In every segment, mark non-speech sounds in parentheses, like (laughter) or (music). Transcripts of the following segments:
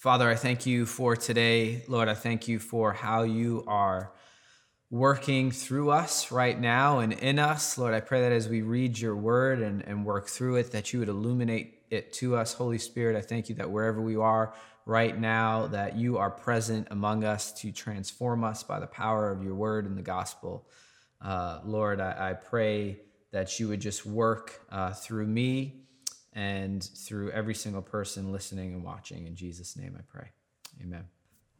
Father, I thank you for today. Lord, I thank you for how you are working through us right now and in us. Lord, I pray that as we read your word and, and work through it, that you would illuminate it to us. Holy Spirit, I thank you that wherever we are right now, that you are present among us to transform us by the power of your word and the gospel. Uh, Lord, I, I, pray that you would just work uh, through me and through every single person listening and watching. In Jesus' name I pray. Amen.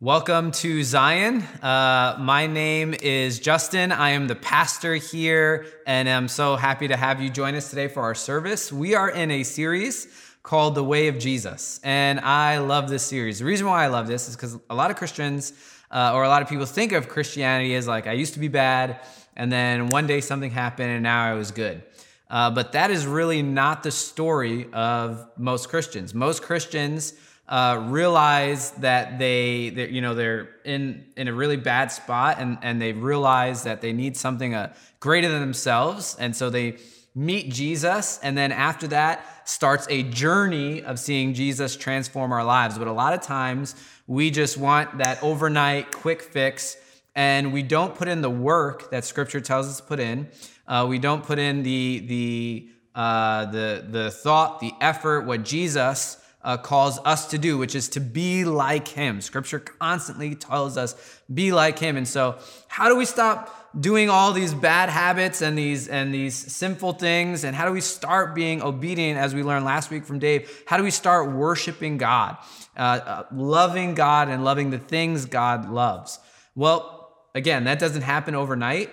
Welcome to Zion. Uh, my name is Justin. I am the pastor here, and I'm so happy to have you join us today for our service. We are in a series called The Way of Jesus, and I love this series. The reason why I love this is because a lot of Christians uh, or a lot of people think of Christianity as like, I used to be bad, and then one day something happened, and now I was good. Uh, but that is really not the story of most Christians. Most Christians uh, realize that they, you know, they're in in a really bad spot, and and they realize that they need something uh, greater than themselves, and so they meet Jesus, and then after that starts a journey of seeing Jesus transform our lives. But a lot of times we just want that overnight quick fix, and we don't put in the work that Scripture tells us to put in. Uh, we don't put in the the uh, the the thought, the effort, what Jesus uh, calls us to do, which is to be like Him. Scripture constantly tells us be like Him, and so how do we stop? doing all these bad habits and these and these sinful things and how do we start being obedient as we learned last week from dave how do we start worshiping god uh, uh, loving god and loving the things god loves well again that doesn't happen overnight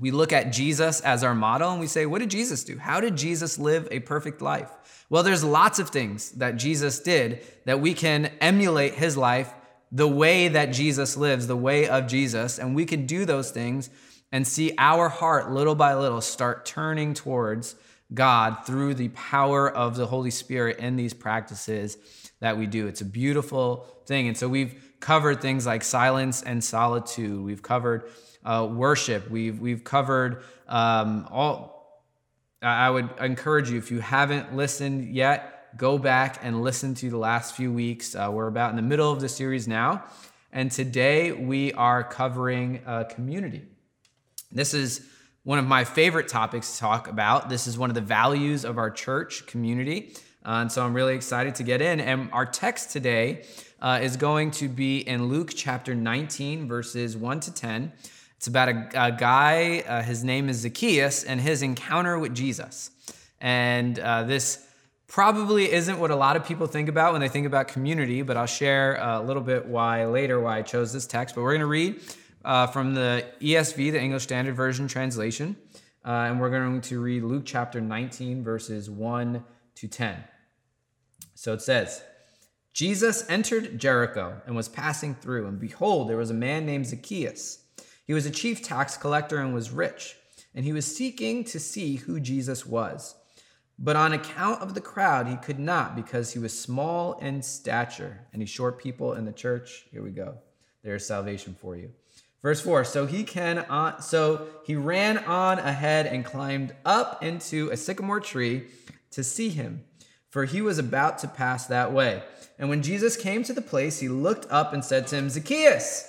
we look at Jesus as our model and we say, what did Jesus do? How did Jesus live a perfect life? Well, there's lots of things that Jesus did that we can emulate his life the way that Jesus lives, the way of Jesus, and we can do those things and see our heart little by little start turning towards God through the power of the Holy Spirit in these practices that we do. It's a beautiful thing. And so we've covered things like silence and solitude. We've covered uh, worship. We've we've covered um, all. I would encourage you if you haven't listened yet, go back and listen to the last few weeks. Uh, we're about in the middle of the series now, and today we are covering uh, community. This is one of my favorite topics to talk about. This is one of the values of our church community. Uh, and so I'm really excited to get in. And our text today uh, is going to be in Luke chapter 19, verses 1 to 10. It's about a, a guy, uh, his name is Zacchaeus, and his encounter with Jesus. And uh, this probably isn't what a lot of people think about when they think about community, but I'll share a little bit why later why I chose this text. But we're going to read uh, from the ESV, the English Standard Version translation, uh, and we're going to read Luke chapter 19, verses 1 to 10. So it says, Jesus entered Jericho and was passing through, and behold, there was a man named Zacchaeus. He was a chief tax collector and was rich, and he was seeking to see who Jesus was. But on account of the crowd, he could not because he was small in stature. Any short people in the church? Here we go. There's salvation for you. Verse 4 So he can on, so he ran on ahead and climbed up into a sycamore tree to see him, for he was about to pass that way. And when Jesus came to the place, he looked up and said to him, Zacchaeus,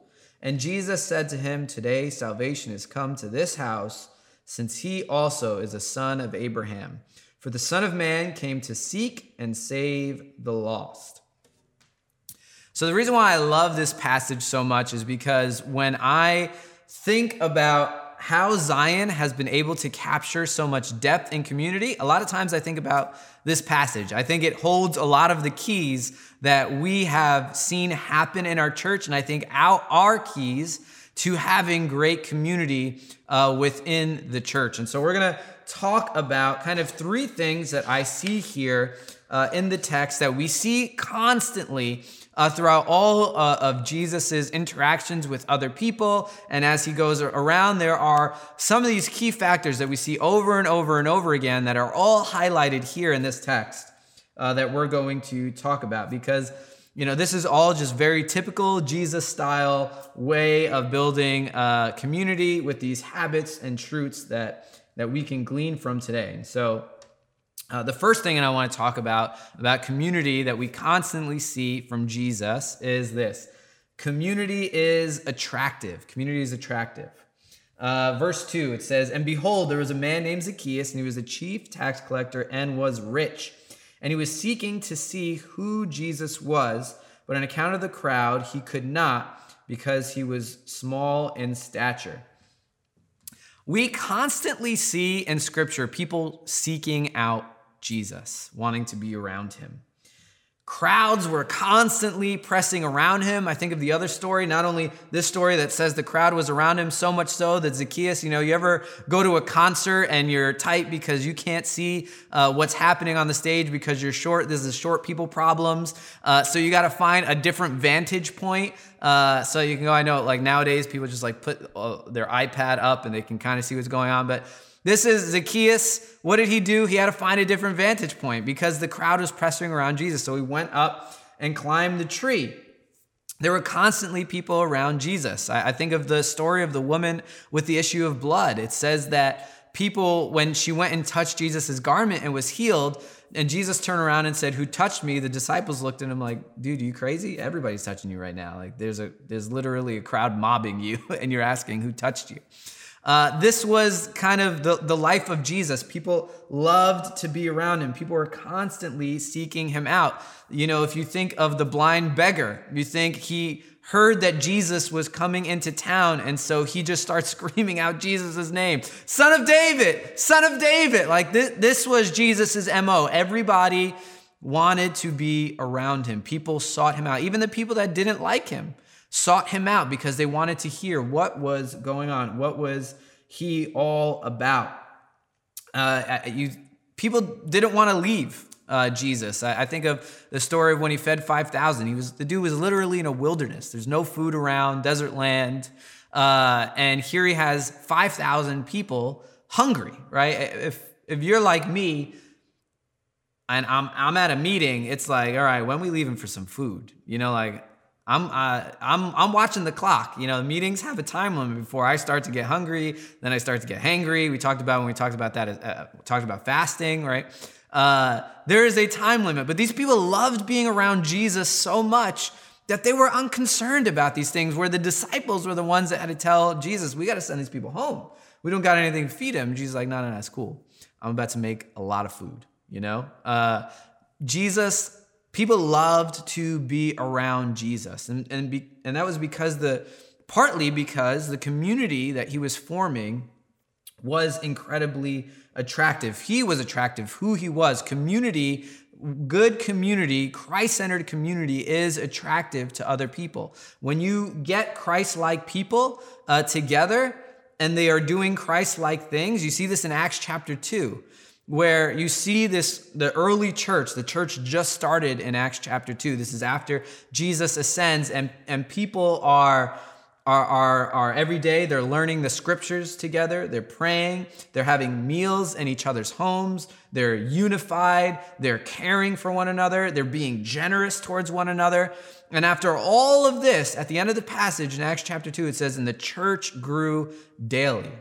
And Jesus said to him, Today salvation has come to this house, since he also is a son of Abraham. For the Son of Man came to seek and save the lost. So, the reason why I love this passage so much is because when I think about how Zion has been able to capture so much depth and community, a lot of times I think about this passage. I think it holds a lot of the keys that we have seen happen in our church, and I think our, our keys to having great community uh, within the church. And so we're going to talk about kind of three things that I see here uh, in the text that we see constantly uh, throughout all uh, of Jesus's interactions with other people. And as he goes around, there are some of these key factors that we see over and over and over again that are all highlighted here in this text uh, that we're going to talk about because. You know, this is all just very typical Jesus style way of building a community with these habits and truths that, that we can glean from today. And so, uh, the first thing that I want to talk about, about community that we constantly see from Jesus, is this community is attractive. Community is attractive. Uh, verse 2, it says, And behold, there was a man named Zacchaeus, and he was a chief tax collector and was rich. And he was seeking to see who Jesus was, but on account of the crowd, he could not because he was small in stature. We constantly see in scripture people seeking out Jesus, wanting to be around him. Crowds were constantly pressing around him. I think of the other story, not only this story that says the crowd was around him, so much so that Zacchaeus, you know, you ever go to a concert and you're tight because you can't see uh, what's happening on the stage because you're short. This is short people problems. Uh, so you got to find a different vantage point. Uh, so you can go, I know like nowadays people just like put uh, their iPad up and they can kind of see what's going on. But this is Zacchaeus. What did he do? He had to find a different vantage point because the crowd was pressing around Jesus. So he went up and climbed the tree. There were constantly people around Jesus. I, think of the story of the woman with the issue of blood. It says that people, when she went and touched Jesus' garment and was healed, and Jesus turned around and said, "Who touched me?" The disciples looked at him like, "Dude, are you crazy? Everybody's touching you right now. Like, there's a there's literally a crowd mobbing you, (laughs) and you're asking who touched you." Uh, this was kind of the, the life of Jesus. People loved to be around him. People were constantly seeking him out. You know, if you think of the blind beggar, you think he heard that Jesus was coming into town, and so he just starts (laughs) screaming out Jesus' name Son of David, Son of David. Like this, this was Jesus' MO. Everybody wanted to be around him. People sought him out, even the people that didn't like him sought him out because they wanted to hear what was going on, what was he all about. Uh, you, people didn't want to leave uh, Jesus. I, I, think of the story of when he fed 5,000. He was the dude was literally in a wilderness. There's no food around, desert land, uh, and here he has 5,000 people hungry. Right? If if you're like me, and I'm I'm at a meeting, it's like, all right, when we leaving for some food? You know, like I'm uh, I'm I'm watching the clock. You know, meetings have a time limit before I start to get hungry. Then I start to get hangry. We talked about when we talked about that. Uh, talked about fasting, right? Uh, there is a time limit, but these people loved being around Jesus so much that they were unconcerned about these things. Where the disciples were the ones that had to tell Jesus, "We got to send these people home. We don't got anything to feed them." Jesus like, "No, no, no, it's cool. I'm about to make a lot of food." You know, uh, Jesus people loved to be around Jesus. And, and, be, and that was because the, partly because the community that he was forming was incredibly attractive. He was attractive, who he was. Community, good community, Christ centered community is attractive to other people. When you get Christ like people uh, together and they are doing Christ like things, you see this in Acts chapter 2 where you see this the early church the church just started in acts chapter 2 this is after jesus ascends and and people are are, are, are every day they're learning the scriptures together. They're praying. They're having meals in each other's homes. They're unified. They're caring for one another. They're being generous towards one another. And after all of this at the end of the passage in acts chapter 2 it says and the church grew daily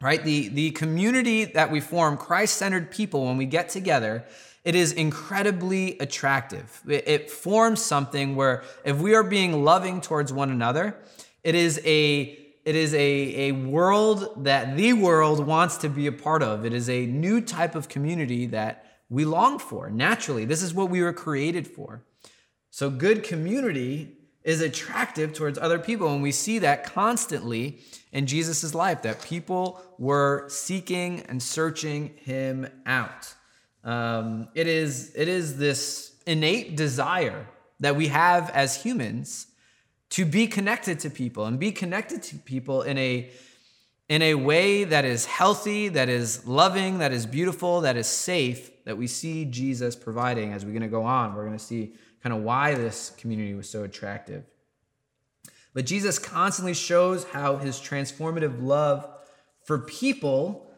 right? The, the community that we form, Christ centered people, when we get together, it is incredibly attractive. It, it, forms something where if we are being loving towards one another, it is a it is a, a world that the world wants to be a part of. It is a new type of community that we long for naturally. This is what we were created for. So, good community is attractive towards other people. And we see that constantly in Jesus' life, that people were seeking and searching him out. Um, it, is, it is this innate desire that we have as humans to be connected to people and be connected to people in a in a way that is healthy, that is loving, that is beautiful, that is safe, that we see Jesus providing as we're going to go on. We're going to see kind of why this community was so attractive. But Jesus constantly shows how his transformative love for people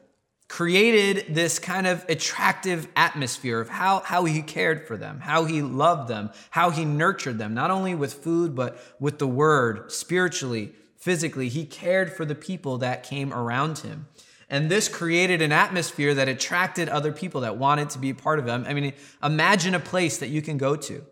created this kind of attractive atmosphere of how, how he cared for them, how he loved them, how he nurtured them, not only with food, but with the word, spiritually, physically. He cared for the people that came around him. And this created an atmosphere that attracted other people that wanted to be a part of them. I mean, imagine a place that you can go to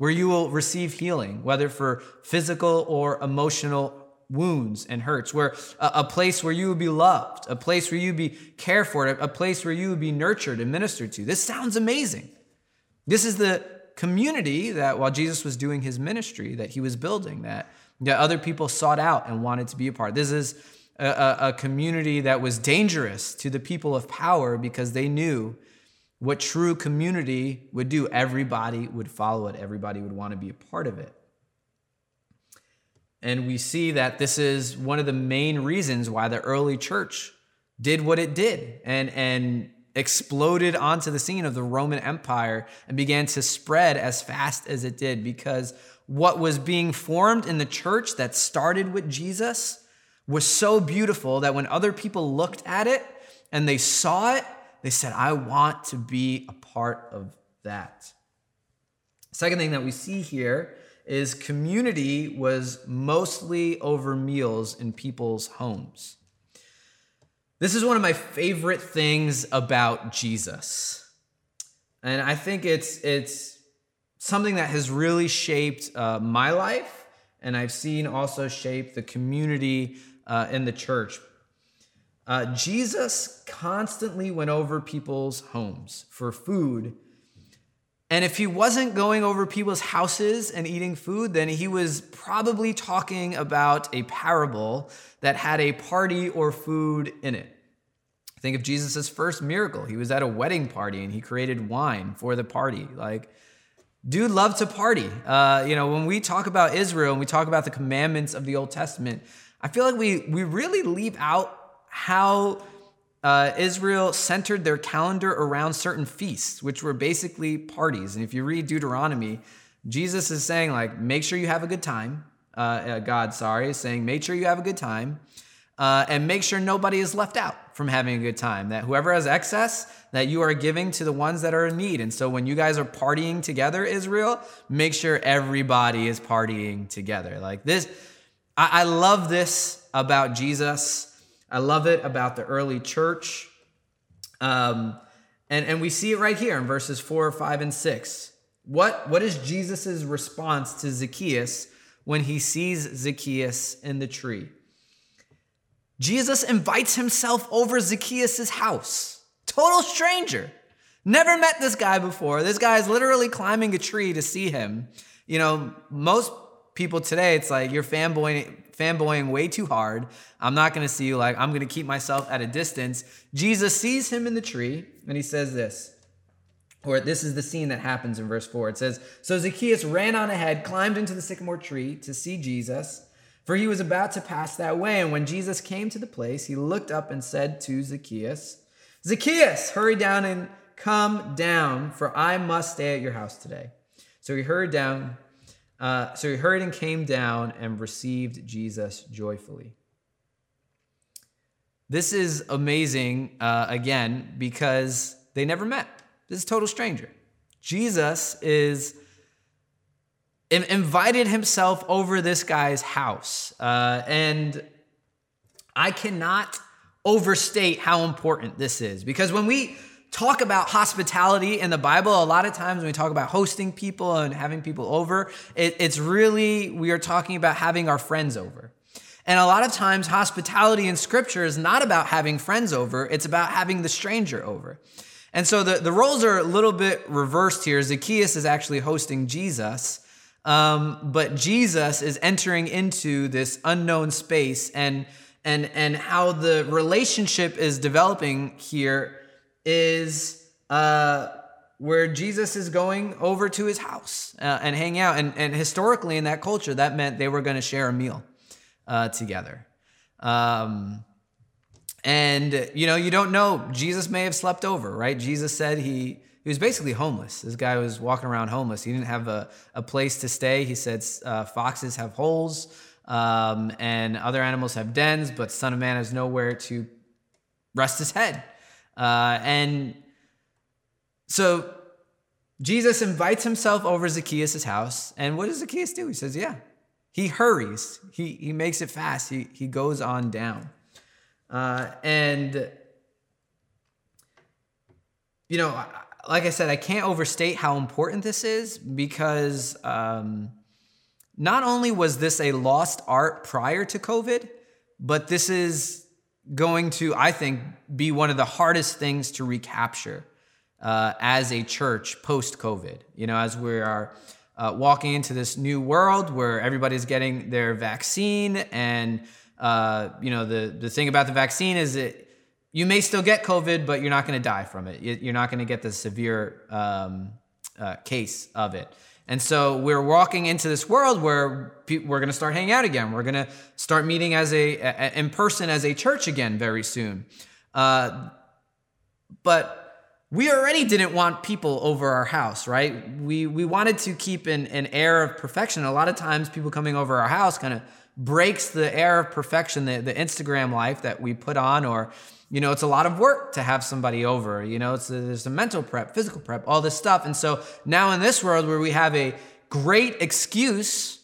where you will receive healing, whether for physical or emotional wounds and hurts, where a, a, place where you would be loved, a place where you be cared for, a place where you would be nurtured and ministered to. This sounds amazing. This is the community that while Jesus was doing his ministry, that he was building, that, that other people sought out and wanted to be a part. This is a, a community that was dangerous to the people of power because they knew what true community would do. Everybody would follow it, everybody would want to be a part of it. And we see that this is one of the main reasons why the early church did what it did and, and exploded onto the scene of the Roman Empire and began to spread as fast as it did because what was being formed in the church that started with Jesus was so beautiful that when other people looked at it and they saw it, they said, I want to be a part of that. Second thing that we see here is community was mostly over meals in people's homes. This is one of my favorite things about Jesus. And I think it's it's something that has really shaped uh, my life, and I've seen also shape the community uh, in the church. Uh, Jesus constantly went over people's homes for food and if he wasn't going over people's houses and eating food, then he was probably talking about a parable that had a party or food in it. Think of Jesus' first miracle. He was at a wedding party and he created wine for the party. Like, dude loved to party. Uh, you know, when we talk about Israel and we talk about the commandments of the Old Testament, I feel like we, we really leave out how uh, Israel centered their calendar around certain feasts, which were basically parties. And if you read Deuteronomy, Jesus is saying, like, make sure you have a good time. Uh, uh, God, sorry, is saying, make sure you have a good time. Uh, and make sure nobody is left out from having a good time. That whoever has excess, that you are giving to the ones that are in need. And so when you guys are partying together, Israel, make sure everybody is partying together. Like this, I, I love this about Jesus. I love it about the early church. Um, and, and we see it right here in verses four, five, and six. What, what is Jesus' response to Zacchaeus when he sees Zacchaeus in the tree? Jesus invites himself over Zacchaeus' house. Total stranger. Never met this guy before. This guy is literally climbing a tree to see him. You know, most people today, it's like you're fanboying, fanboying way too hard. I'm not going to see you like, I'm going to keep myself at a distance. Jesus sees him in the tree and he says this. Or this is the scene that happens in verse 4. It says, So Zacchaeus ran on ahead, climbed into the sycamore tree to see Jesus, for he was about to pass that way. And when Jesus came to the place, he looked up and said to Zacchaeus, Zacchaeus, hurry down and come down, for I must stay at your house today. So he hurried down uh, so he hurried and came down and received Jesus joyfully. This is amazing, uh, again, because they never met. This is total stranger. Jesus is invited himself over this guy's house. Uh, and I cannot overstate how important this is because when we talk about hospitality in the Bible, a lot of times when we talk about hosting people and having people over, it, it's really, we are talking about having our friends over. And a lot of times, hospitality in scripture is not about having friends over, it's about having the stranger over. And so the, the roles are a little bit reversed here. Zacchaeus is actually hosting Jesus, um, but Jesus is entering into this unknown space and and and how the relationship is developing here is uh, where Jesus is going over to his house uh, and hang out. And, and historically, in that culture, that meant they were going to share a meal uh, together. Um, and you know, you don't know. Jesus may have slept over, right? Jesus said he he was basically homeless. This guy was walking around homeless. He didn't have a, a place to stay. He said uh, foxes have holes um, and other animals have dens, but Son of Man has nowhere to rest his head. Uh, and so Jesus invites himself over Zacchaeus' house. And what does Zacchaeus do? He says, Yeah. He hurries, he, he makes it fast, he, he goes on down. Uh, and, you know, like I said, I can't overstate how important this is because um, not only was this a lost art prior to COVID, but this is going to, I think, be one of the hardest things to recapture uh, as a church post COVID. You know, as we are uh, walking into this new world where everybody's getting their vaccine, and uh, you know, the the thing about the vaccine is that you may still get COVID, but you're not going to die from it. You're not going to get the severe um, uh, case of it. And so we're walking into this world where we're going to start hanging out again. We're going to start meeting as a, a, in person as a church again very soon. Uh, but we already didn't want people over our house, right? We we wanted to keep an, an air of perfection. A lot of times, people coming over our house kind of breaks the air of perfection, the, the Instagram life that we put on, or you know, it's a lot of work to have somebody over. You know, it's a, there's a mental prep, physical prep, all this stuff. And so now in this world where we have a great excuse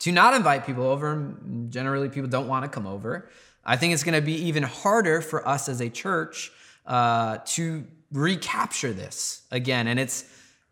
to not invite people over, generally people don't want to come over. I think it's going to be even harder for us as a church uh, to recapture this again. And it's,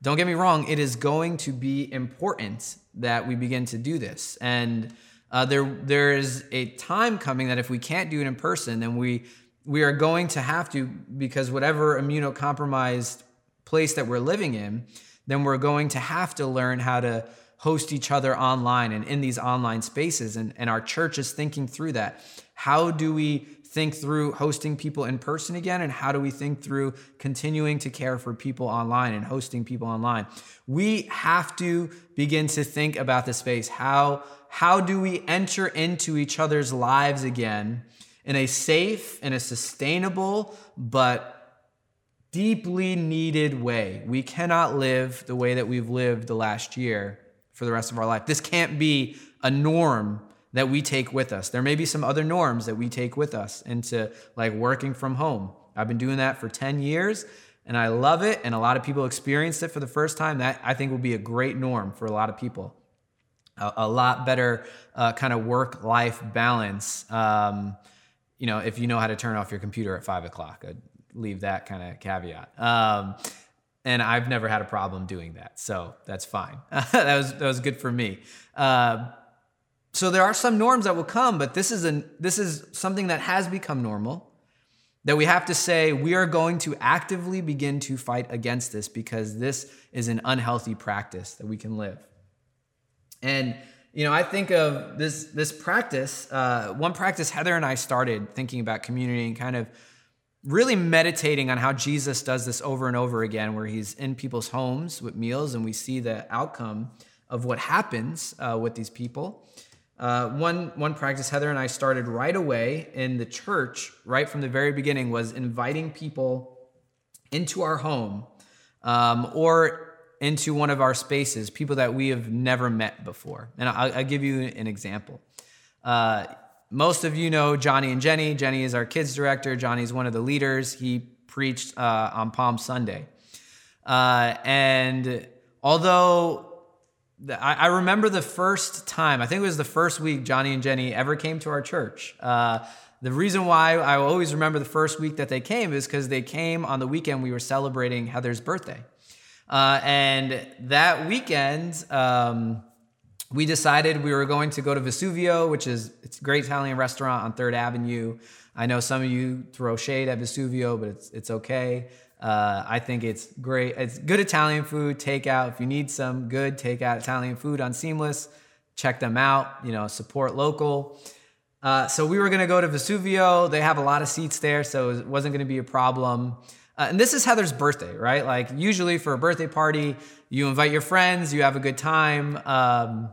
don't get me wrong, it is going to be important that we begin to do this. And uh, there there is a time coming that if we can't do it in person, then we we are going to have to because whatever immunocompromised place that we're living in, then we're going to have to learn how to host each other online and in these online spaces. And, and our church is thinking through that. How do we think through hosting people in person again? And how do we think through continuing to care for people online and hosting people online? We have to begin to think about the space. How how do we enter into each other's lives again in a safe and a sustainable but deeply needed way. We cannot live the way that we've lived the last year for the rest of our life. This can't be a norm that we take with us. There may be some other norms that we take with us into like working from home. I've been doing that for 10 years and I love it and a lot of people experienced it for the first time. That I think will be a great norm for a lot of people a, a lot better uh, kind of work life balance. Um, you know, if you know how to turn off your computer at five o'clock, I'd leave that kind of caveat. Um, and I've never had a problem doing that, so that's fine. (laughs) that was that was good for me. Uh, so there are some norms that will come, but this is an this is something that has become normal. That we have to say we are going to actively begin to fight against this because this is an unhealthy practice that we can live. And you know, I think of this this practice. Uh, one practice Heather and I started thinking about community and kind of really meditating on how Jesus does this over and over again, where he's in people's homes with meals, and we see the outcome of what happens uh, with these people. Uh, one one practice Heather and I started right away in the church, right from the very beginning, was inviting people into our home um, or into one of our spaces, people that we have never met before. And I'll, I'll give you an example. Uh, most of you know Johnny and Jenny. Jenny is our kids director. Johnny's one of the leaders. He preached uh, on Palm Sunday. Uh, and although I, remember the first time, I think it was the first week Johnny and Jenny ever came to our church. Uh, the reason why I always remember the first week that they came is because they came on the weekend we were celebrating Heather's birthday. Uh, and that weekend, um, we decided we were going to go to Vesuvio, which is it's a great Italian restaurant on Third Avenue. I know some of you throw shade at Vesuvio, but it's it's okay. Uh, I think it's great. It's good Italian food takeout. If you need some good takeout Italian food on Seamless, check them out. You know, support local. Uh, so we were going to go to Vesuvio. They have a lot of seats there, so it wasn't going to be a problem. Uh, and this is Heather's birthday, right? Like usually for a birthday party, you invite your friends, you have a good time. Um,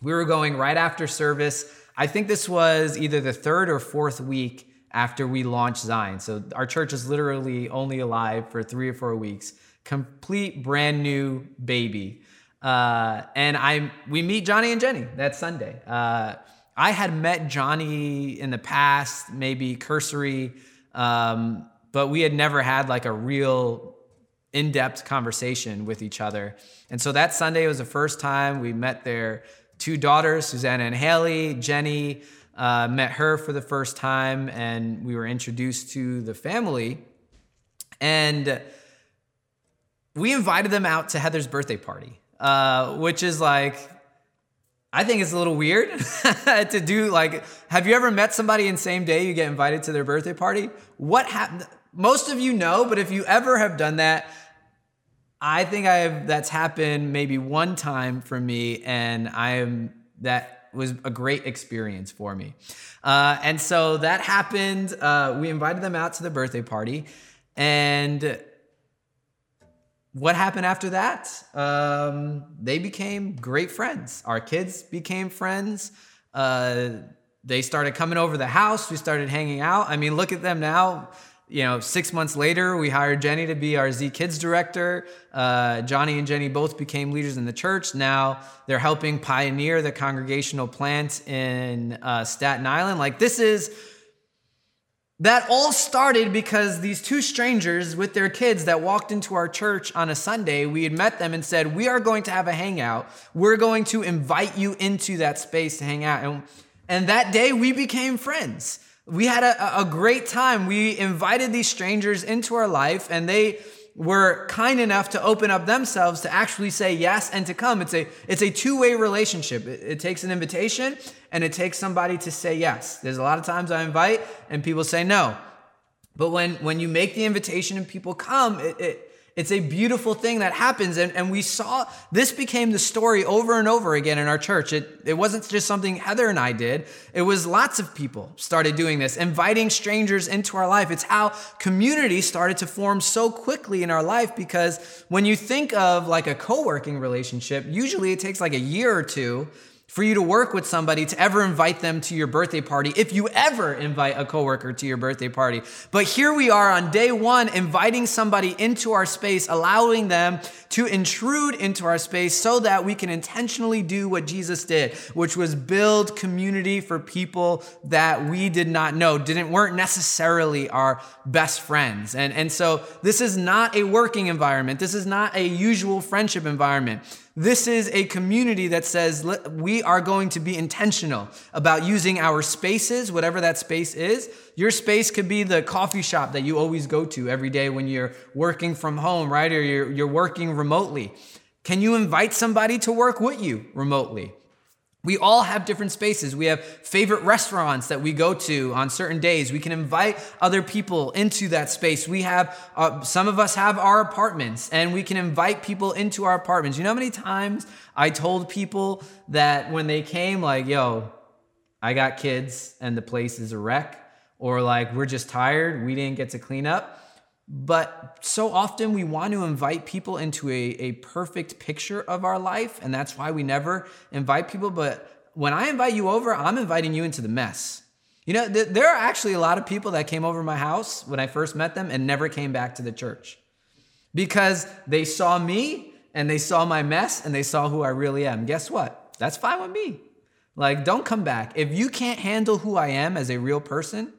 we were going right after service. I think this was either the third or fourth week after we launched Zion. So our church is literally only alive for three or four weeks. Complete brand new baby. Uh, and I we meet Johnny and Jenny that Sunday. Uh, I had met Johnny in the past, maybe cursory, um, but we had never had like a real in-depth conversation with each other. And so that Sunday was the first time we met their two daughters, Susanna and Haley. Jenny uh, met her for the first time, and we were introduced to the family. And we invited them out to Heather's birthday party, uh, which is like, I think it's a little weird (laughs) to do. Like, have you ever met somebody in same day you get invited to their birthday party? What happened? Most of you know, but if you ever have done that, I think I have. That's happened maybe one time for me, and I am that was a great experience for me. Uh, and so that happened. Uh, we invited them out to the birthday party, and what happened after that? Um, they became great friends. Our kids became friends. Uh, they started coming over the house. We started hanging out. I mean, look at them now you know, six months later, we hired Jenny to be our Z Kids director. Uh, Johnny and Jenny both became leaders in the church. Now they're helping pioneer the congregational plant in uh, Staten Island. Like, this is that all started because these two strangers with their kids that walked into our church on a Sunday, we had met them and said, We are going to have a hangout. We're going to invite you into that space to hang out. And, and that day, we became friends we had a, a great time. We invited these strangers into our life and they were kind enough to open up themselves to actually say yes and to come. It's a, it's a two-way relationship. It, it takes an invitation and it takes somebody to say yes. There's a lot of times I invite and people say no. But when, when you make the invitation and people come, it, it it's a beautiful thing that happens. And, and we saw this became the story over and over again in our church. It, it wasn't just something Heather and I did, it was lots of people started doing this, inviting strangers into our life. It's how community started to form so quickly in our life because when you think of like a co working relationship, usually it takes like a year or two for you to work with somebody to ever invite them to your birthday party, if you ever invite a coworker to your birthday party. But here we are on day one, inviting somebody into our space, allowing them to intrude into our space so that we can intentionally do what Jesus did, which was build community for people that we did not know, didn't weren't necessarily our best friends. And, and so this is not a working environment. This is not a usual friendship environment. This is a community that says we are going to be intentional about using our spaces, whatever that space is. Your space could be the coffee shop that you always go to every day when you're working from home, right? Or you're, you're working remotely. Can you invite somebody to work with you remotely? We all have different spaces. We have favorite restaurants that we go to on certain days. We can invite other people into that space. We have, uh, some of us have our apartments and we can invite people into our apartments. You know how many times I told people that when they came, like, yo, I got kids and the place is a wreck, or like, we're just tired, we didn't get to clean up. But so often we want to invite people into a, a perfect picture of our life, and that's why we never invite people. But when I invite you over, I'm inviting you into the mess. You know, th- there are actually a lot of people that came over my house when I first met them and never came back to the church because they saw me and they saw my mess and they saw who I really am. Guess what? That's fine with me. Like, don't come back. If you can't handle who I am as a real person,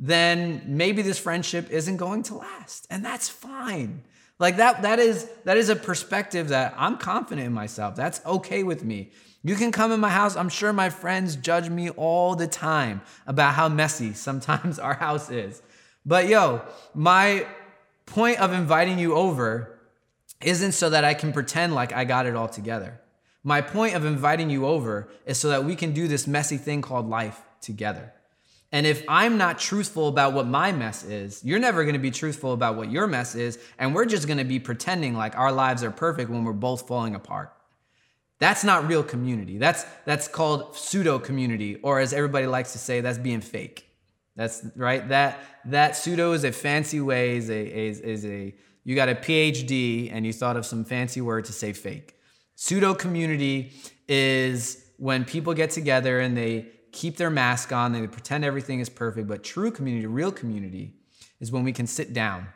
then maybe this friendship isn't going to last. And that's fine. Like that that is that is a perspective that I'm confident in myself. That's okay with me. You can come in my house. I'm sure my friends judge me all the time about how messy (laughs) sometimes our house is. But yo, my point of inviting you over isn't so that I can pretend like I got it all together. My point of inviting you over is so that we can do this messy thing called life together. And if I'm not truthful about what my mess is, you're never to be truthful about what your mess is. And we're just to be pretending like our lives are perfect when we're both falling apart. That's not real community. That's, that's called pseudo community, or as everybody likes to say, that's being fake. That's right. That that pseudo is a fancy way, is a, is, is a you got a PhD and you thought of some fancy word to say fake. Pseudo community is when people get together and they keep their mask on, they pretend everything is perfect, but true community, real community, is when we can sit down.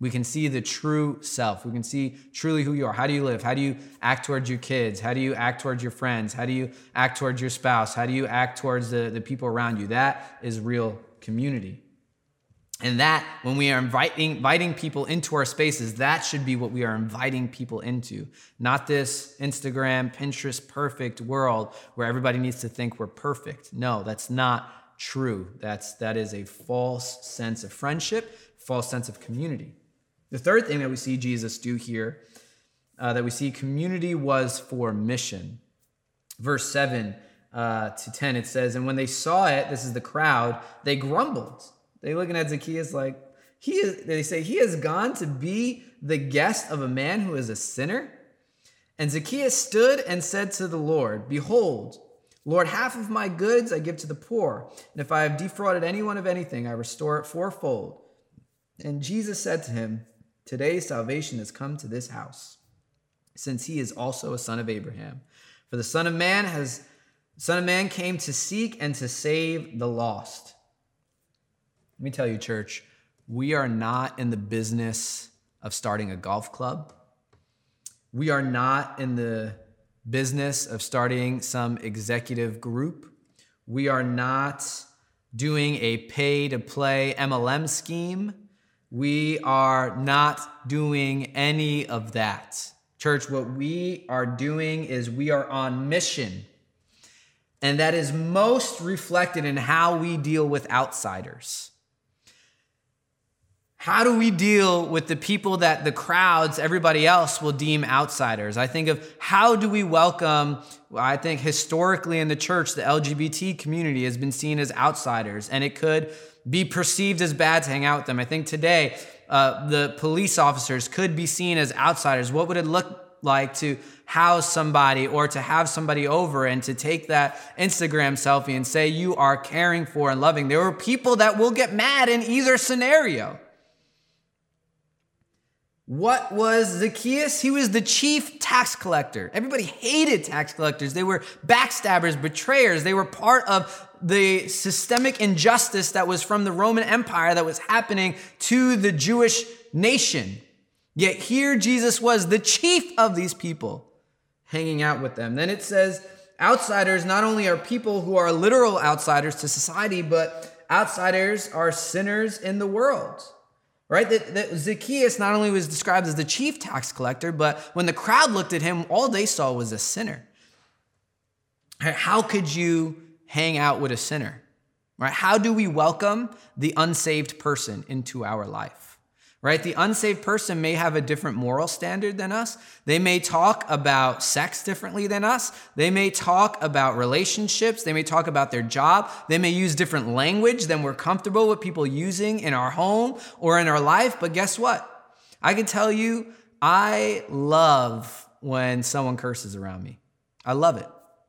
We can see the true self. We can see truly who you are. How do you live? How do you act towards your kids? How do you act towards your friends? How do you act towards your spouse? How do you act towards the, the people around you? That is real community. And that, when we are inviting, inviting people into our spaces, that should be what we are inviting people into. Not this Instagram, Pinterest perfect world where everybody needs to think we're perfect. No, that's not true. That's, that is a false sense of friendship, false sense of community. The third thing that we see Jesus do here, uh, that we see community was for mission. Verse 7 uh, to 10, it says, And when they saw it, this is the crowd, they grumbled. They looking at Zacchaeus like, he is, they say, he has gone to be the guest of a man who is a sinner. And Zacchaeus stood and said to the Lord, Behold, Lord, half of my goods I give to the poor, and if I have defrauded anyone of anything, I restore it fourfold. And Jesus said to him, Today salvation has come to this house, since he is also a son of Abraham. For the Son of Man has Son of Man came to seek and to save the lost. Let me tell you, church, we are not in the business of starting a golf club. We are not in the business of starting some executive group. We are not doing a pay to play MLM scheme. We are not doing any of that. Church, what we are doing is we are on mission. And that is most reflected in how we deal with outsiders. How do we deal with the people that the crowds, everybody else will deem outsiders? I think of how do we welcome, I think historically in the church, the LGBT community has been seen as outsiders, and it could be perceived as bad to hang out with them. I think today, uh, the police officers could be seen as outsiders. What would it look like to house somebody or to have somebody over and to take that Instagram selfie and say you are caring for and loving. There were people that will get mad in either scenario. What was Zacchaeus? He was the chief tax collector. Everybody hated tax collectors. They were backstabbers, betrayers. They were part of the systemic injustice that was from the Roman Empire that was happening to the Jewish nation. Yet here Jesus was the chief of these people, hanging out with them. Then it says, outsiders not only are people who are literal outsiders to society, but outsiders are sinners in the world. Right? That, that Zacchaeus not only was described as the chief tax collector, but when the crowd looked at him, all they saw was a sinner. How could you hang out with a sinner? Right? How do we welcome the unsaved person into our life? Right? The unsaved person may have a different moral standard than us. They may talk about sex differently than us. They may talk about relationships. They may talk about their job. They may use different language than we're comfortable with people using in our home or in our life. But guess what? I can tell you, I love when someone curses around me. I love it.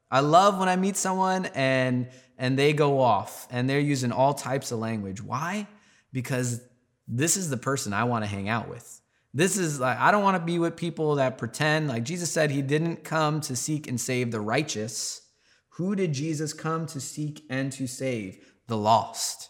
I love when I meet someone and and they go off and they're using all types of language. Why? Because this is the person I want to hang out with. This is like, I don't want to be with people that pretend, like Jesus said, he didn't come to seek and save the righteous. Who did Jesus come to seek and to save? The lost.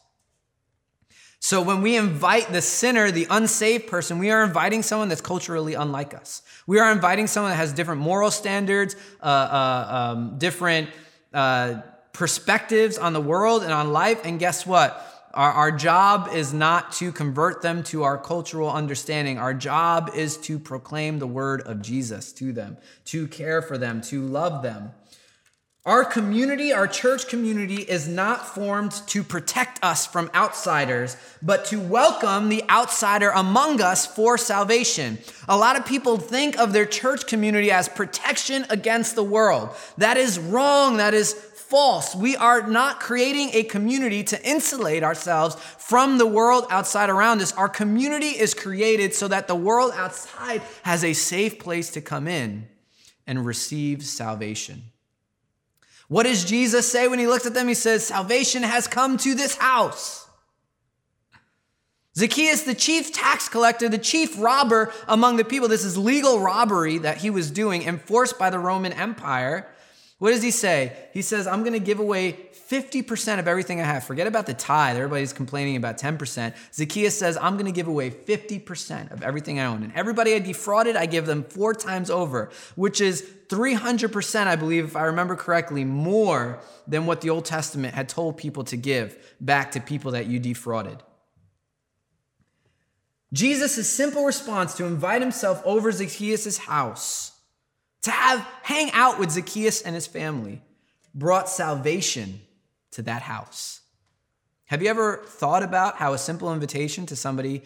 So when we invite the sinner, the unsaved person, we are inviting someone that's culturally unlike us. We are inviting someone that has different moral standards, uh, uh, um, different uh, perspectives on the world and on life. And guess what? Our, our job is not to convert them to our cultural understanding. Our job is to proclaim the word of Jesus to them, to care for them, to love them. Our community, our church community, is not formed to protect us from outsiders, but to welcome the outsider among us for salvation. A lot of people think of their church community as protection against the world. That is wrong. That is false. We are not creating a community to insulate ourselves from the world outside around us. Our community is created so that the world outside has a safe place to come in and receive salvation. What does Jesus say when he looks at them? He says, Salvation has come to this house. Zacchaeus, the chief tax collector, the chief robber among the people, this is legal robbery that he was doing, enforced by the Roman Empire. What does he say? He says, I'm going to give away 50% of everything I have. Forget about the tithe. Everybody's complaining about 10%. Zacchaeus says, I'm going to give away 50% of everything I own. And everybody I defrauded, I give them four times over, which is 300%, I believe, if I remember correctly, more than what the Old Testament had told people to give back to people that you defrauded. Jesus' simple response to invite himself over Zacchaeus' house, to have hang out with Zacchaeus and his family, brought salvation to that house. Have you ever thought about how a simple invitation to somebody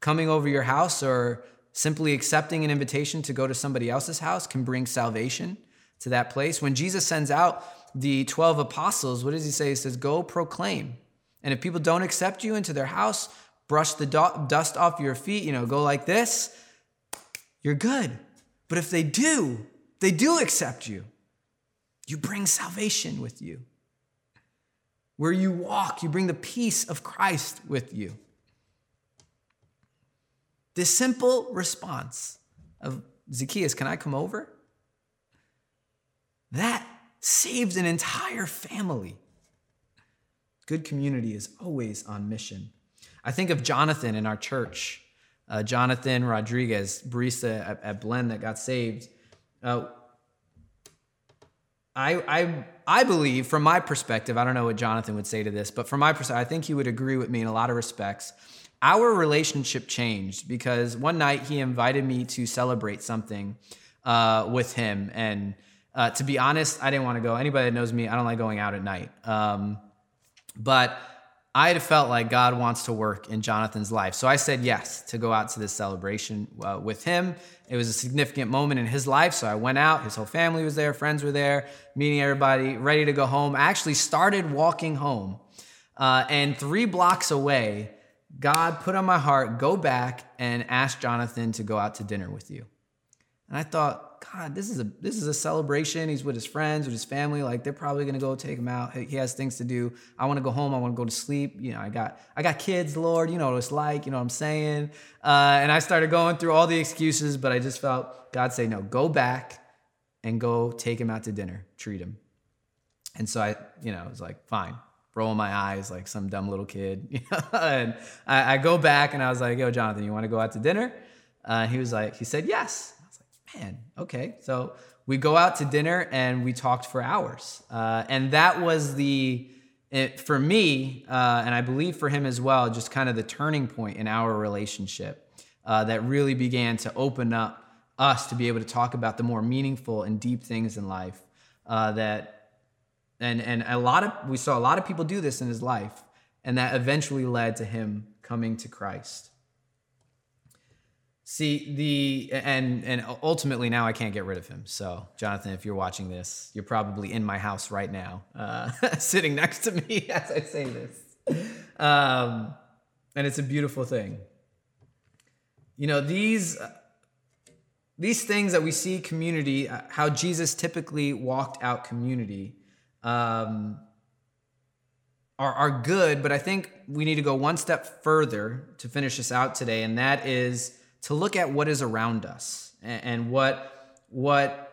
coming over your house or simply accepting an invitation to go to somebody else's house can bring salvation to that place? When Jesus sends out the 12 apostles, what does he say? He says, Go proclaim. And if people don't accept you into their house, brush the dust off your feet, you know, go like this, you're good. But if they do, they do accept you, you bring salvation with you. Where you walk, you bring the peace of Christ with you. This simple response of Zacchaeus, can I come over? That saved an entire family. Good community is always on mission. I think of Jonathan in our church, uh, Jonathan Rodriguez, barista at, at, Blend that got saved. Uh, I, I, I believe, from my perspective, I don't know what Jonathan would say to this, but from my perspective, I think he would agree with me in a lot of respects. Our relationship changed because one night he invited me to celebrate something uh, with him. And uh, to be honest, I didn't want to go. Anybody that knows me, I don't like going out at night. Um, but I had felt like God wants to work in Jonathan's life. So I said yes to go out to this celebration uh, with him. It was a significant moment in his life. So I went out. His whole family was there, friends were there, meeting everybody, ready to go home. I actually started walking home. Uh, and three blocks away, God put on my heart, go back and ask Jonathan to go out to dinner with you. And I thought, God, this is a this is a celebration. He's with his friends, with his family. Like they're probably gonna go take him out. He has things to do. I want to go home. I want to go to sleep. You know, I got I got kids, Lord. You know what it's like. You know what I'm saying. Uh, and I started going through all the excuses, but I just felt God say, no, go back and go take him out to dinner, treat him. And so I, you know, was like, fine. Rolling my eyes like some dumb little kid. (laughs) and I, I, go back and I was like, yo, Jonathan, you want to go out to dinner? Uh, he was like, he said yes man, okay. So we go out to dinner and we talked for hours. Uh, and that was the, it, for me, uh, and I believe for him as well, just kind of the turning point in our relationship uh, that really began to open up us to be able to talk about the more meaningful and deep things in life uh, that, and, and a lot of, we saw a lot of people do this in his life. And that eventually led to him coming to Christ. See the and and ultimately now I can't get rid of him. So Jonathan, if you're watching this, you're probably in my house right now, uh, (laughs) sitting next to me (laughs) as I say this, um, and it's a beautiful thing. You know these these things that we see community, uh, how Jesus typically walked out community, um, are are good. But I think we need to go one step further to finish this out today, and that is to look at what is around us and, and what what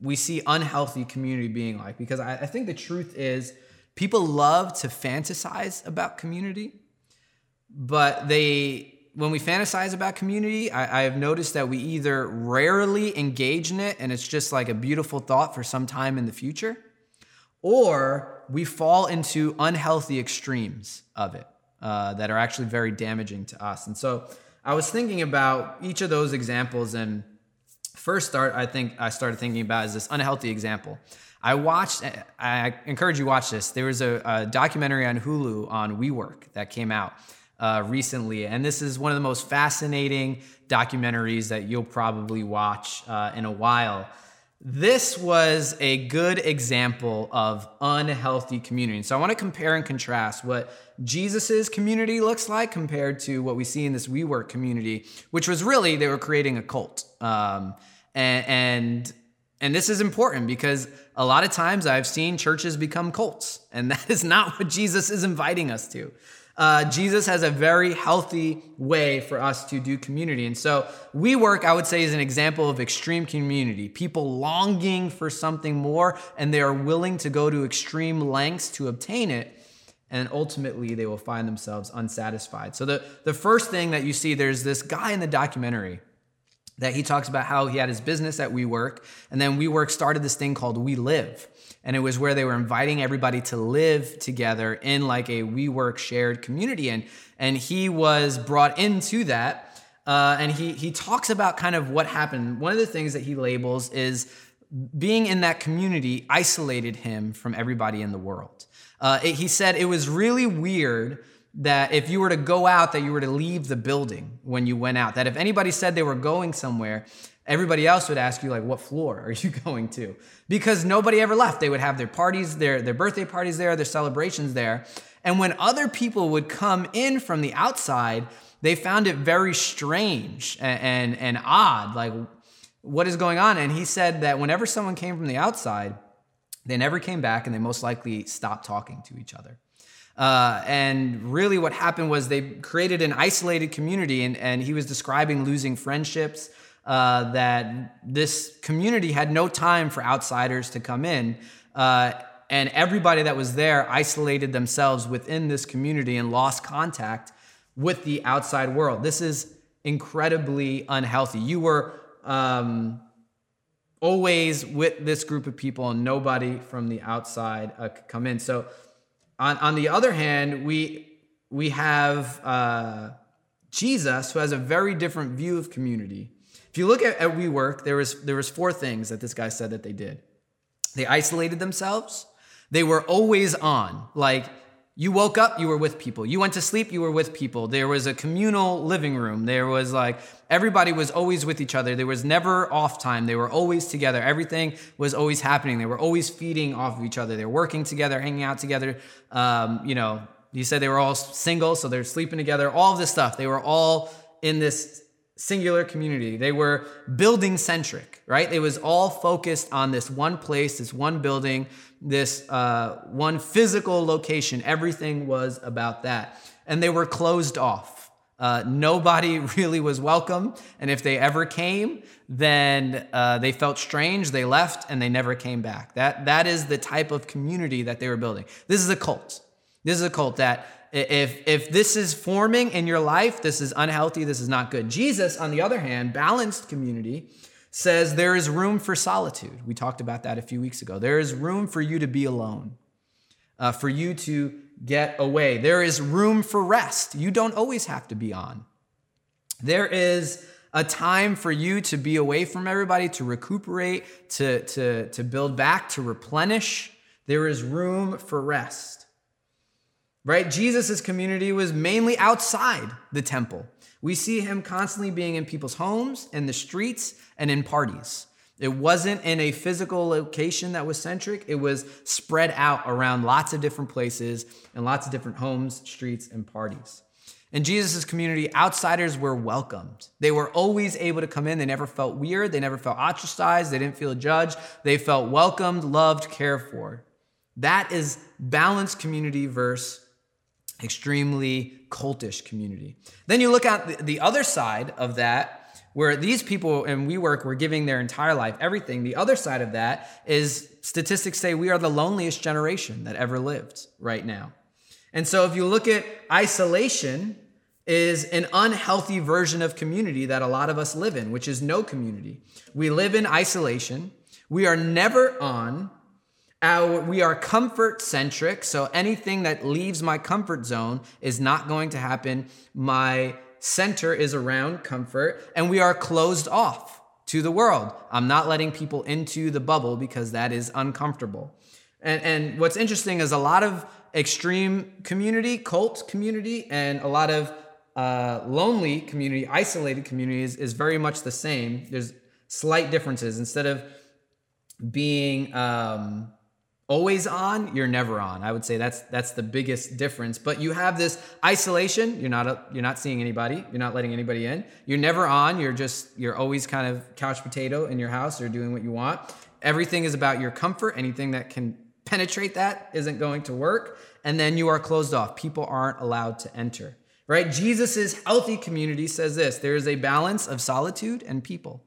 we see unhealthy community being like. Because I, I think the truth is people love to fantasize about community, but they when we fantasize about community, I, have noticed that we either rarely engage in it and it's just like a beautiful thought for some time in the future, or we fall into unhealthy extremes of it uh, that are actually very damaging to us. And so I was thinking about each of those examples, and first start I think I started thinking about is this unhealthy example. I watched. I encourage you watch this. There was a, a documentary on Hulu on WeWork that came out uh, recently, and this is one of the most fascinating documentaries that you'll probably watch uh, in a while. This was a good example of unhealthy community. So I want to compare and contrast what Jesus's community looks like compared to what we see in this WeWork community, which was really they were creating a cult. Um, and, and and this is important because a lot of times I've seen churches become cults, and (laughs) that is not what Jesus is inviting us to. Uh, Jesus has a very healthy way for us to do community. And so, WeWork, I would say, is an example of extreme community. People longing for something more, and they are willing to go to extreme lengths to obtain it. And ultimately, they will find themselves unsatisfied. So, the, the first thing that you see, there's this guy in the documentary that he talks about how he had his business at WeWork, and then WeWork started this thing called WeLive and it was where they were inviting everybody to live together in like a WeWork shared community. And and he was brought into that, uh, and he he talks about kind of what happened. One of the things that he labels is being in that community isolated him from everybody in the world. Uh, it, he said it was really weird that if you were to go out that you were to leave the building when you went out that if anybody said they were going somewhere everybody else would ask you like what floor are you (laughs) going to? Because nobody ever left. They would have their parties their, their birthday parties there their celebrations there. And when other people would come in from the outside they found it very strange and, and, and odd like what is going on? And he said that whenever someone came from the outside they never came back and they most likely stopped talking to each other. Uh, and really, what happened was they created an isolated community, and, and he was describing losing friendships, uh, that this community had no time for outsiders to come in. Uh, and everybody that was there isolated themselves within this community and lost contact with the outside world. This is incredibly unhealthy. You were um, always with this group of people, and nobody from the outside uh, could come in. So, on, on the other hand, we we have uh, Jesus, who has a very different view of community. If you look at, at WeWork, there was there was four things that this guy said that they did. They isolated themselves. They were always on. Like you woke up, you were with people. You went to sleep, you were with people. There was a communal living room. There was like everybody was always with each other. There was never off time. They were always together. Everything was always happening. They were always feeding off of each other. They were working together, hanging out together. Um, you know, he said they were all single, so they're sleeping together. All of this stuff. They were all in this singular community. They were building centric, right? It was all focused on this one place, this one building, this uh, one physical location. Everything was about that. And they were closed off. Uh, nobody (laughs) really was welcome. And if they ever came, then uh, they felt strange, they left, and they never came back. That, that is the type of community that they were building. This is a cult. This is a cult that if if this is forming in your life, this is unhealthy, this is not good. Jesus, on the other hand, balanced community, says there is room for solitude. We talked about that a few weeks ago. There is room for you to be alone, uh, for you to get away. There is room for rest. You don't always have to be on. There is a time for you to be away from everybody, to recuperate, to, to, to build back, to replenish. There is room for rest right? Jesus' community was mainly outside the temple. We see him constantly being in people's homes, in the streets, and in parties. It wasn't in a physical location that was centric, it was spread out around lots of different places and lots of different homes, streets, and parties. In Jesus' community, outsiders were welcomed. They were always able to come in. They never felt weird. They never felt ostracized. They didn't feel judged. They felt welcomed, loved, cared for. That is balanced community versus extremely cultish community. Then you look at the other side of that, where these people and WeWork were giving their entire life, everything. The other side of that is statistics say we are the loneliest generation that ever lived right now. And so if you look at isolation, is an unhealthy version of community that a lot of us live in, which is no community. We live in isolation. We are never on our, we are comfort centric, so anything that leaves my comfort zone is not going to happen. My center is around comfort, and we are closed off to the world. I'm not letting people into the bubble because that is uncomfortable. And, and what's interesting is a lot of extreme community, cult community, and a lot of uh, lonely community, isolated communities is very much the same. There's slight differences. Instead of being um, always on you're never on i would say that's that's the biggest difference but you have this isolation you're not a, you're not seeing anybody you're not letting anybody in you're never on you're just you're always kind of couch potato in your house or doing what you want everything is about your comfort anything that can penetrate that isn't going to work. And then you are closed off. People aren't allowed to enter. Right? Jesus' healthy community says this there is a balance of solitude and people.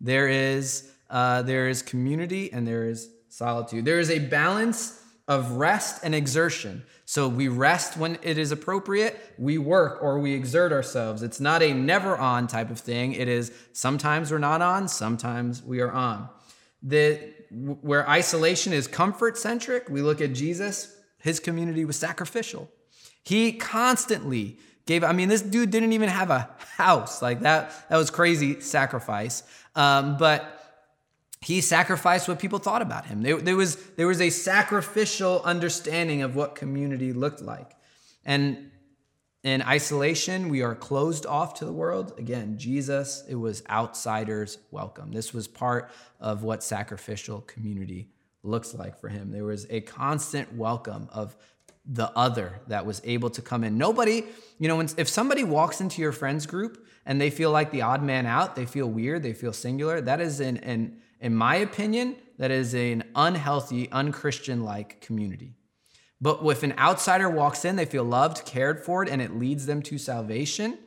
There is, uh, there is community and there is solitude. There is a balance of rest and exertion. So we rest when it is appropriate, we work or we exert ourselves. It's not a never on type of thing. It is sometimes we're not on, sometimes we are on. The where isolation is comfort centric, we look at Jesus, his community was sacrificial. He constantly gave, I mean, this dude didn't even have a house. Like that, that was crazy sacrifice. Um, but he sacrificed what people thought about him. There, there, was, there was a sacrificial understanding of what community looked like. And in isolation, we are closed off to the world. Again, Jesus, it was outsiders welcome. This was part of what sacrificial community looks like for him. There was a constant welcome of the other that was able to come in. Nobody, you know, when, if somebody walks into your friends group and they feel like the odd man out, they feel weird, they feel singular, that is an, an in my opinion, that is an unhealthy, unchristian like community. But if an outsider walks in, they feel loved, cared for, and it leads them to salvation,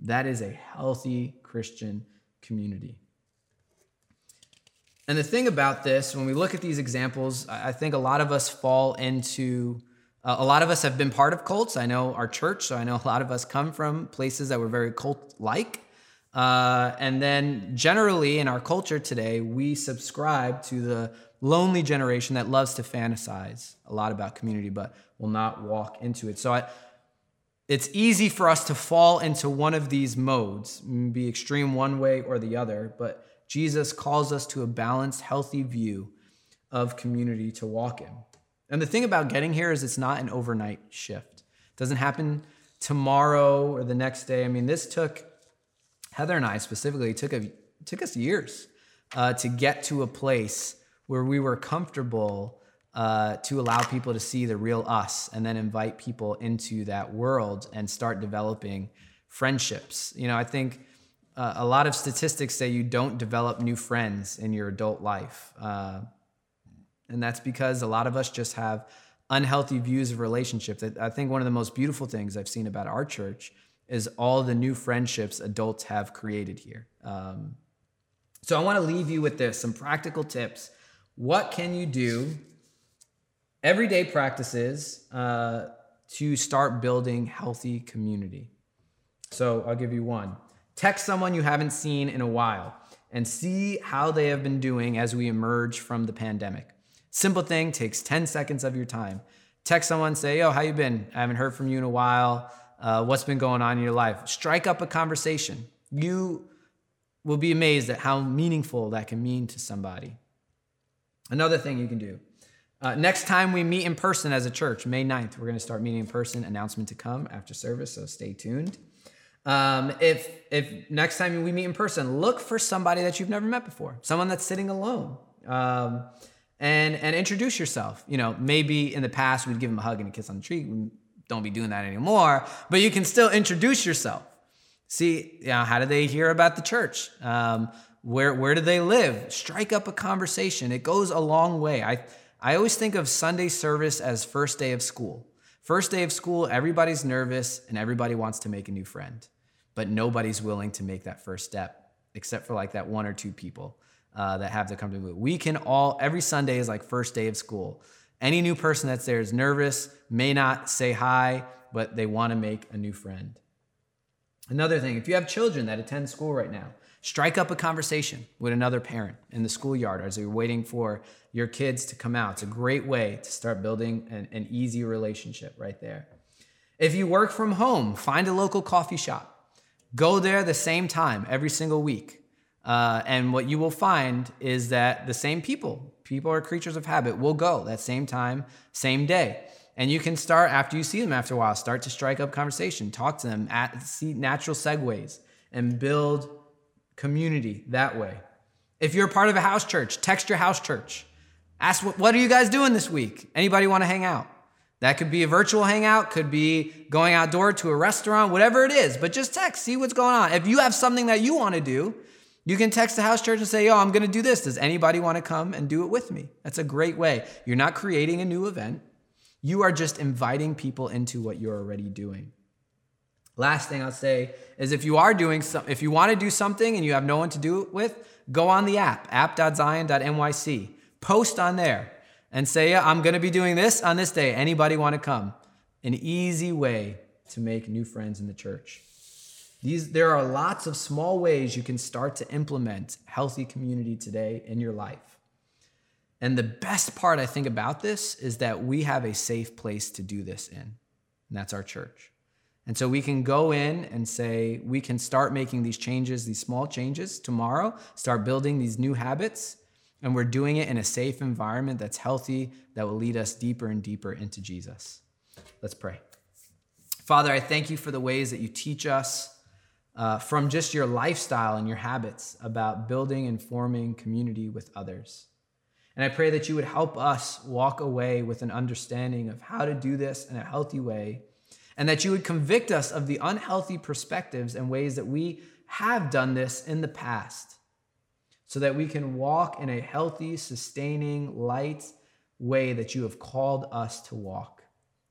that is a healthy Christian community. And the thing about this, when we look at these examples, I think a lot of us fall into, uh, a lot of us have been part of cults. I know our church, so I know a lot of us come from places that were very cult like. Uh, and then generally in our culture today, we subscribe to the lonely generation that loves to fantasize a lot about community, but will not walk into it. So I, it's easy for us to fall into one of these modes, be extreme one way or the other, but Jesus calls us to a balanced, healthy view of community to walk in. And the thing about getting here is it's not an overnight shift. It doesn't happen tomorrow or the next day. I mean, this took Heather and I specifically took a took us years uh, to get to a place where we were comfortable uh, to allow people to see the real us, and then invite people into that world and start developing friendships. You know, I think. Uh, a lot of statistics say you don't develop new friends in your adult life. Uh, and that's because a lot of us just have unhealthy views of relationships. I think one of the most beautiful things I've seen about our church is all the new friendships adults have created here. Um, so I want to leave you with this some practical tips. What can you do? Everyday practices uh, to start building healthy community. So I'll give you one. Text someone you haven't seen in a while and see how they have been doing as we emerge from the pandemic. Simple thing takes 10 seconds of your time. Text someone, say, "Yo, how you been? I haven't heard from you in a while uh, what's been going on in your life. Strike up a conversation. You will be amazed at how meaningful that can mean to somebody. Another thing you can do. Uh, next time we meet in person as a church, May 9th, we're going to start meeting in person. Announcement to come after service, so stay tuned. Um, if if next time we meet in person, look for somebody that you've never met before, someone that's sitting alone, um, and and introduce yourself. You know, maybe in the past we'd give them a hug and a kiss on the cheek don't be doing that anymore, but you can still introduce yourself. See, you know, how do they hear about the church? Um, where where do they live? Strike up a conversation. It goes a long way. I I always think of Sunday service as first day of school. First day of school, everybody's nervous and everybody wants to make a new friend, but nobody's willing to make that first step, except for like that one or two people uh, that have to come to company. We can all every Sunday is like first day of school. Any new person that's there is nervous, may not say hi, but they want to make a new friend. Another thing, if you have children that attend school right now, strike up a conversation with another parent in the schoolyard as you're waiting for your kids to come out. It's a great way to start building an, an easy relationship right there. If you work from home, find a local coffee shop. Go there the same time every single week. Uh, and what you will find is that the same people, people are creatures of habit, will go that same time, same day. And you can start after you see them after a while, start to strike up conversation, talk to them, at, see natural segues, and build community that way. If you're part of a house church, text your house church. Ask what, what are you guys doing this week? Anybody want to hang out? That could be a virtual hangout, could be going outdoor to a restaurant, whatever it is, but just text, see what's going on. If you have something that you want to do, You can text the house church and say, Yo, I'm going to do this. Does anybody want to come and do it with me? That's a great way. You're not creating a new event, you are just inviting people into what you're already doing. Last thing I'll say is if you are doing some, if you want to do something and you have no one to do it with, go on the app, app.zion.nyc. Post on there and say, yeah, I'm going to be doing this on this day. Anybody want to come? An easy way to make new friends in the church. These, there are lots of small ways you can start to implement healthy community today in your life. And the best part I think about this is that we have a safe place to do this in, and that's our church. And so we can go in and say, we can start making these changes, these small changes tomorrow, start building these new habits, and we're doing it in a safe environment that's healthy, that will lead us deeper and deeper into Jesus. Let's pray. Father, I thank you for the ways that you teach us uh, from just your lifestyle and your habits about building and forming community with others. And I pray that you would help us walk away with an understanding of how to do this in a healthy way, and that you would convict us of the unhealthy perspectives and ways that we have done this in the past, so that we can walk in a healthy, sustaining, light way that you have called us to walk.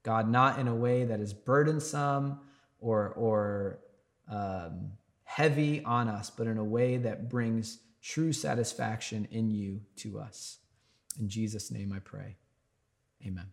God, not in a way that is burdensome or, or um, heavy on us, but in a way that brings true satisfaction in you to us. In Jesus' name I pray. Amen.